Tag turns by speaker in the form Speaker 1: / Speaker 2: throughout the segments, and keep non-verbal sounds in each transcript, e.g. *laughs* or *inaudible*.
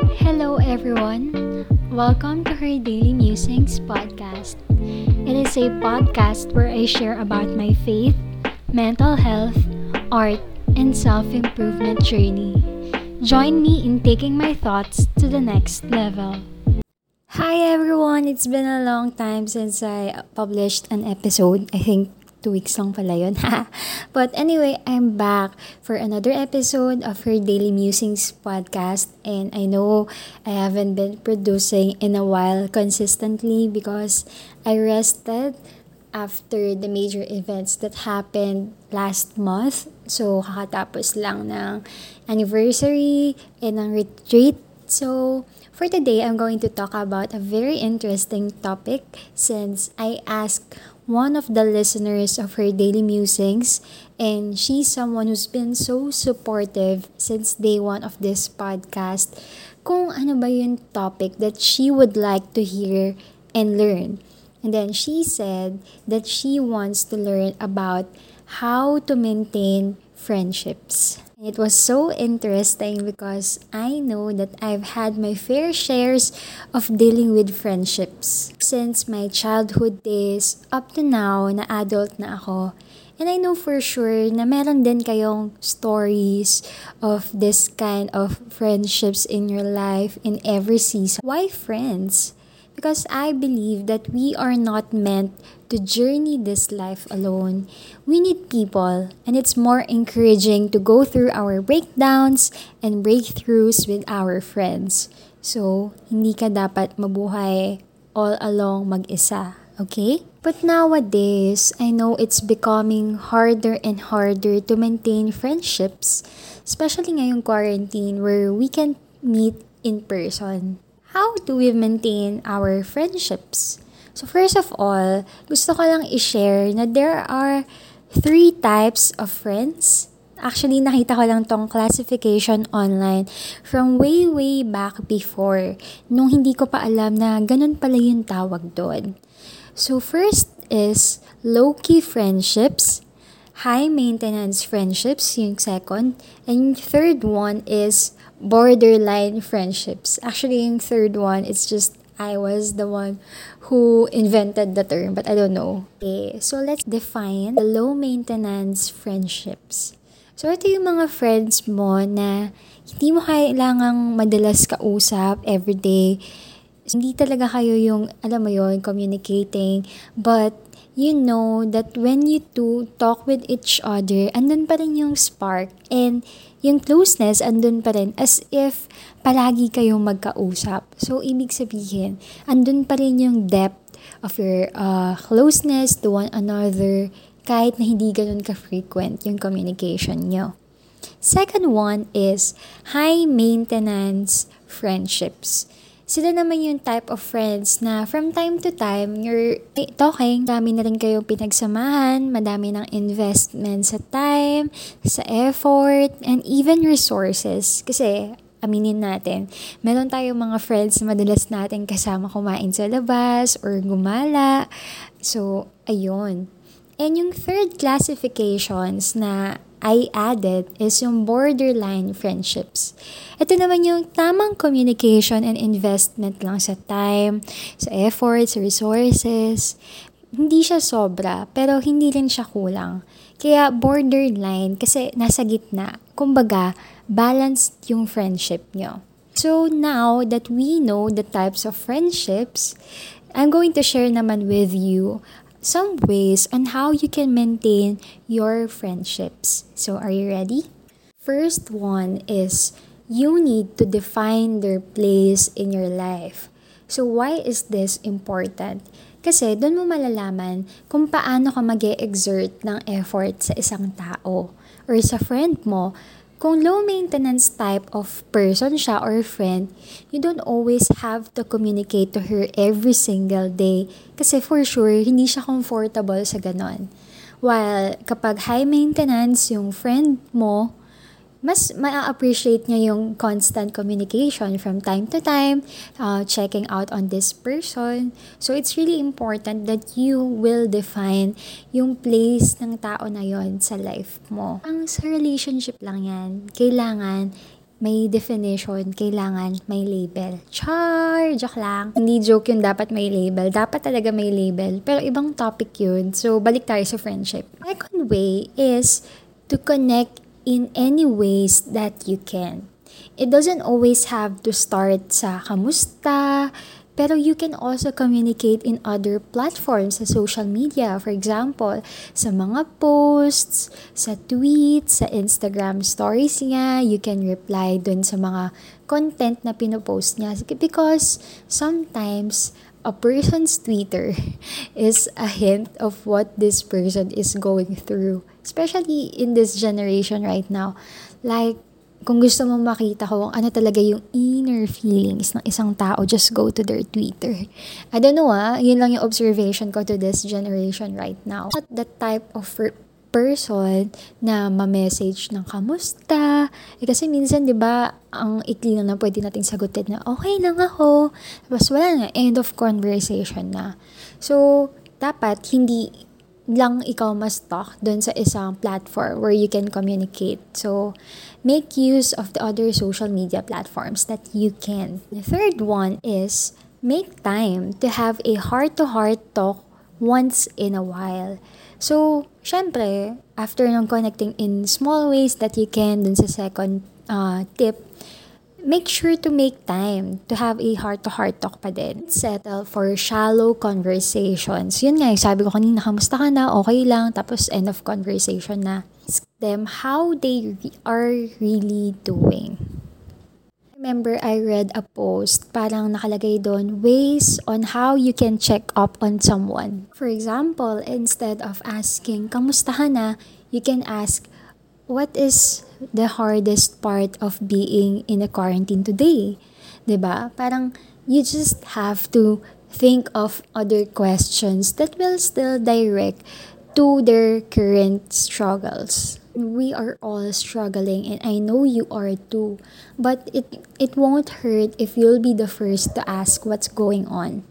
Speaker 1: Hello, everyone. Welcome to her Daily Musings podcast. It is a podcast where I share about my faith, mental health, art, and self improvement journey. Join me in taking my thoughts to the next level. Hi, everyone. It's been a long time since I published an episode. I think two weeks lang pala yun. *laughs* but anyway, I'm back for another episode of her Daily Musings podcast. And I know I haven't been producing in a while consistently because I rested after the major events that happened last month. So, kakatapos lang ng anniversary and ng retreat. So, for today, I'm going to talk about a very interesting topic since I asked one of the listeners of her daily musings, and she's someone who's been so supportive since day one of this podcast. Kung ano ba yung topic that she would like to hear and learn. And then she said that she wants to learn about how to maintain friendships. It was so interesting because I know that I've had my fair shares of dealing with friendships since my childhood days up to now na adult na ako. And I know for sure na meron din kayong stories of this kind of friendships in your life in every season. Why friends? Because I believe that we are not meant to journey this life alone. We need people, and it's more encouraging to go through our breakdowns and breakthroughs with our friends. So, hindi ka dapat mabuhay all along mag-isa, okay? But nowadays, I know it's becoming harder and harder to maintain friendships, especially ngayong quarantine where we can meet in person. How do we maintain our friendships? So first of all, gusto ko lang i-share na there are three types of friends. Actually, nakita ko lang tong classification online from way, way back before. Nung hindi ko pa alam na ganun pala yung tawag doon. So first is low-key friendships, high-maintenance friendships, yung second. And third one is borderline friendships. Actually, yung third one, it's just I was the one who invented the term, but I don't know. Okay, so let's define the low maintenance friendships. So ito yung mga friends mo na hindi mo kailangang madalas kausap everyday. Hindi talaga kayo yung, alam mo yon communicating. But you know that when you two talk with each other, andun pa rin yung spark. And yung closeness andun pa rin as if palagi kayong magkausap. So, ibig sabihin, andun pa rin yung depth of your uh, closeness to one another kahit na hindi ganun ka-frequent yung communication nyo. Second one is high maintenance friendships. Sila naman yung type of friends na from time to time, you're talking, dami na rin kayong pinagsamahan, madami ng investment sa time, sa effort, and even resources. Kasi, aminin natin, meron tayong mga friends na madalas natin kasama kumain sa labas or gumala. So, ayun. And yung third classifications na I added is yung borderline friendships. Ito naman yung tamang communication and investment lang sa time, sa effort, sa resources. Hindi siya sobra, pero hindi rin siya kulang. Kaya borderline kasi nasa gitna. Kumbaga, balanced yung friendship nyo. So now that we know the types of friendships, I'm going to share naman with you some ways on how you can maintain your friendships. So, are you ready? First one is you need to define their place in your life. So, why is this important? Kasi doon mo malalaman kung paano ka mag exert ng effort sa isang tao or sa friend mo kung low maintenance type of person siya or friend, you don't always have to communicate to her every single day kasi for sure hindi siya comfortable sa ganon. While kapag high maintenance yung friend mo, mas ma-appreciate niya yung constant communication from time to time, uh, checking out on this person. So, it's really important that you will define yung place ng tao na yon sa life mo. Ang sa relationship lang yan, kailangan may definition, kailangan may label. Char! Joke lang. Hindi joke yun dapat may label. Dapat talaga may label. Pero ibang topic yun. So, balik tayo sa friendship. Second way is to connect in any ways that you can. It doesn't always have to start sa kamusta, pero you can also communicate in other platforms sa social media. For example, sa mga posts, sa tweets, sa Instagram stories niya, you can reply dun sa mga content na pinopost niya. Because sometimes, a person's Twitter *laughs* is a hint of what this person is going through. Especially in this generation right now. Like, kung gusto mo makita ko kung ano talaga yung inner feelings ng isang tao, just go to their Twitter. I don't know ah, yun lang yung observation ko to this generation right now. Not the type of person na ma-message ng kamusta. Eh, kasi minsan, di ba, ang ikli na pwede nating sagutin na, okay lang ako. Tapos wala na, end of conversation na. So, dapat hindi lang ikaw mas talk dun sa isang platform where you can communicate. So, make use of the other social media platforms that you can. The third one is make time to have a heart-to-heart talk once in a while. So, syempre, after ng connecting in small ways that you can dun sa second uh, tip, make sure to make time to have a heart-to-heart talk pa din. Settle for shallow conversations. Yun nga, sabi ko kanina, kamusta ka na? Okay lang. Tapos end of conversation na. Ask them how they are really doing. Remember, I read a post, parang nakalagay doon, ways on how you can check up on someone. For example, instead of asking, kamusta ka na? You can ask, what is the hardest part of being in a quarantine today? ba? Parang you just have to think of other questions that will still direct to their current struggles. We are all struggling and I know you are too. But it it won't hurt if you'll be the first to ask what's going on.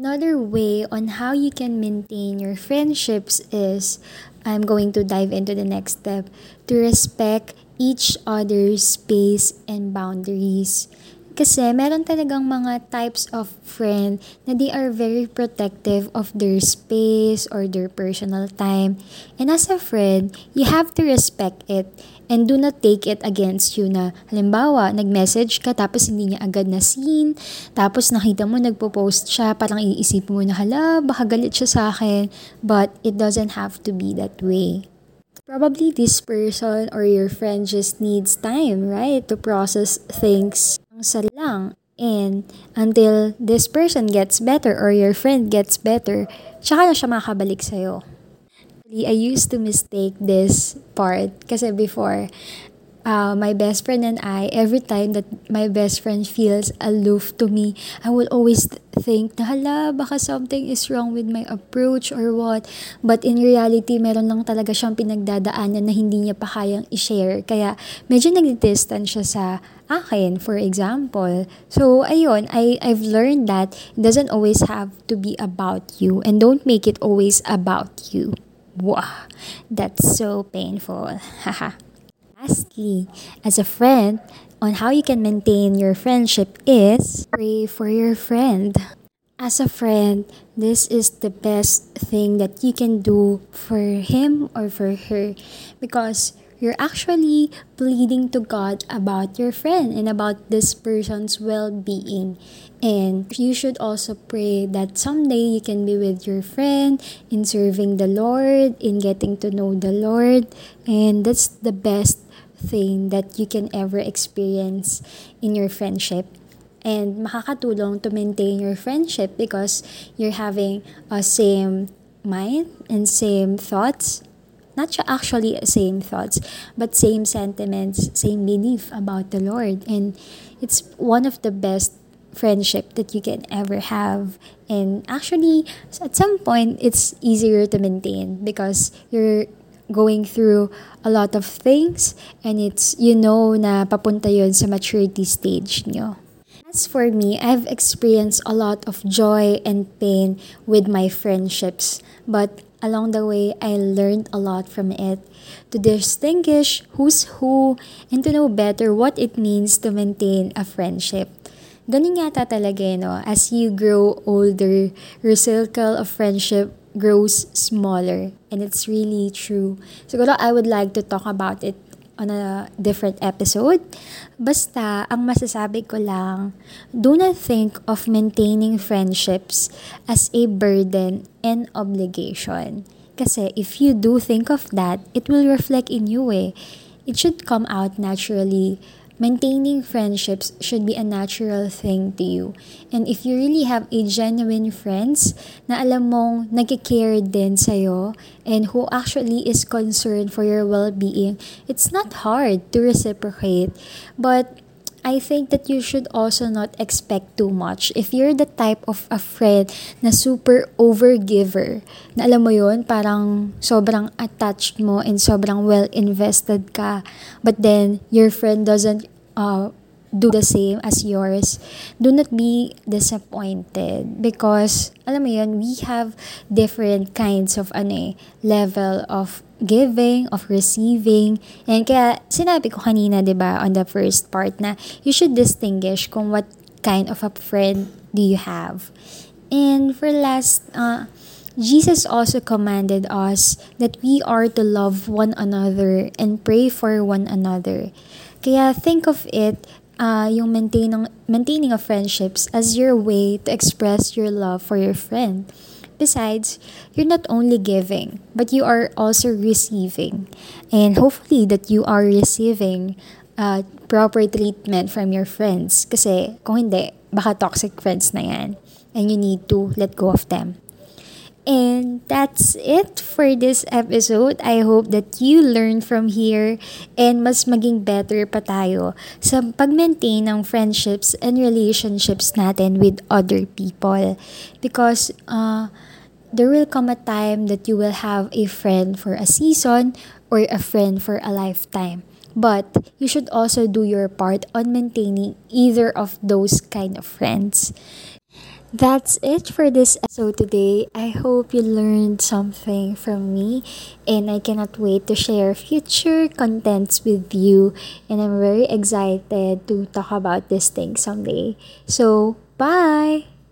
Speaker 1: Another way on how you can maintain your friendships is I'm going to dive into the next step to respect each other's space and boundaries. Kasi meron talagang mga types of friend na they are very protective of their space or their personal time. And as a friend, you have to respect it and do not take it against you na halimbawa, nag-message ka tapos hindi niya agad na seen, tapos nakita mo nagpo-post siya, parang iisip mo na hala, baka galit siya sa akin. But it doesn't have to be that way. Probably this person or your friend just needs time, right? To process things sa lang. And until this person gets better or your friend gets better, tsaka na siya makabalik sa'yo. I used to mistake this part kasi before, uh, my best friend and I, every time that my best friend feels aloof to me, I will always think na hala, baka something is wrong with my approach or what. But in reality, meron lang talaga siyang pinagdadaanan na hindi niya pa kayang i-share. Kaya medyo nag-distance siya sa akin, for example. So, ayun, I, I've learned that it doesn't always have to be about you and don't make it always about you. Wow, that's so painful. *laughs* Haha. Lastly, as a friend, on how you can maintain your friendship is pray for your friend. As a friend, this is the best thing that you can do for him or for her because you're actually pleading to God about your friend and about this person's well being. And you should also pray that someday you can be with your friend in serving the Lord, in getting to know the Lord. And that's the best thing that you can ever experience in your friendship. And makakatulong to maintain your friendship because you're having a same mind and same thoughts. Not actually same thoughts but same sentiments same belief about the lord. And it's one of the best friendship that you can ever have. And actually at some point it's easier to maintain because you're going through a lot of things and it's you know na papunta yon sa maturity stage nyo. As for me, I've experienced a lot of joy and pain with my friendships. But along the way, I learned a lot from it to distinguish who's who and to know better what it means to maintain a friendship. Ganun yata talaga, eh, no? As you grow older, your circle of friendship grows smaller. And it's really true. Siguro I would like to talk about it on a different episode. Basta, ang masasabi ko lang, do not think of maintaining friendships as a burden and obligation. Kasi if you do think of that, it will reflect in you eh. It should come out naturally maintaining friendships should be a natural thing to you. And if you really have a genuine friends na alam mong nag-care din sa'yo and who actually is concerned for your well-being, it's not hard to reciprocate. But I think that you should also not expect too much. If you're the type of a friend na super overgiver, na alam mo yon parang sobrang attached mo and sobrang well-invested ka, but then your friend doesn't uh, do the same as yours, do not be disappointed because, alam mo yun, we have different kinds of ano eh, level of giving, of receiving. And kaya, sinabi ko kanina, di ba, on the first part na you should distinguish kung what kind of a friend do you have. And for last, uh, Jesus also commanded us that we are to love one another and pray for one another. Kaya think of it uh, yung maintaining, maintaining of friendships as your way to express your love for your friend. Besides, you're not only giving, but you are also receiving. And hopefully that you are receiving uh, proper treatment from your friends. Kasi kung hindi, baka toxic friends na yan. And you need to let go of them. And that's it for this episode. I hope that you learn from here and mas maging better pa tayo sa pag-maintain ng friendships and relationships natin with other people. Because uh, there will come a time that you will have a friend for a season or a friend for a lifetime. But you should also do your part on maintaining either of those kind of friends. That's it for this episode today. I hope you learned something from me and I cannot wait to share future contents with you and I'm very excited to talk about this thing someday. So, bye!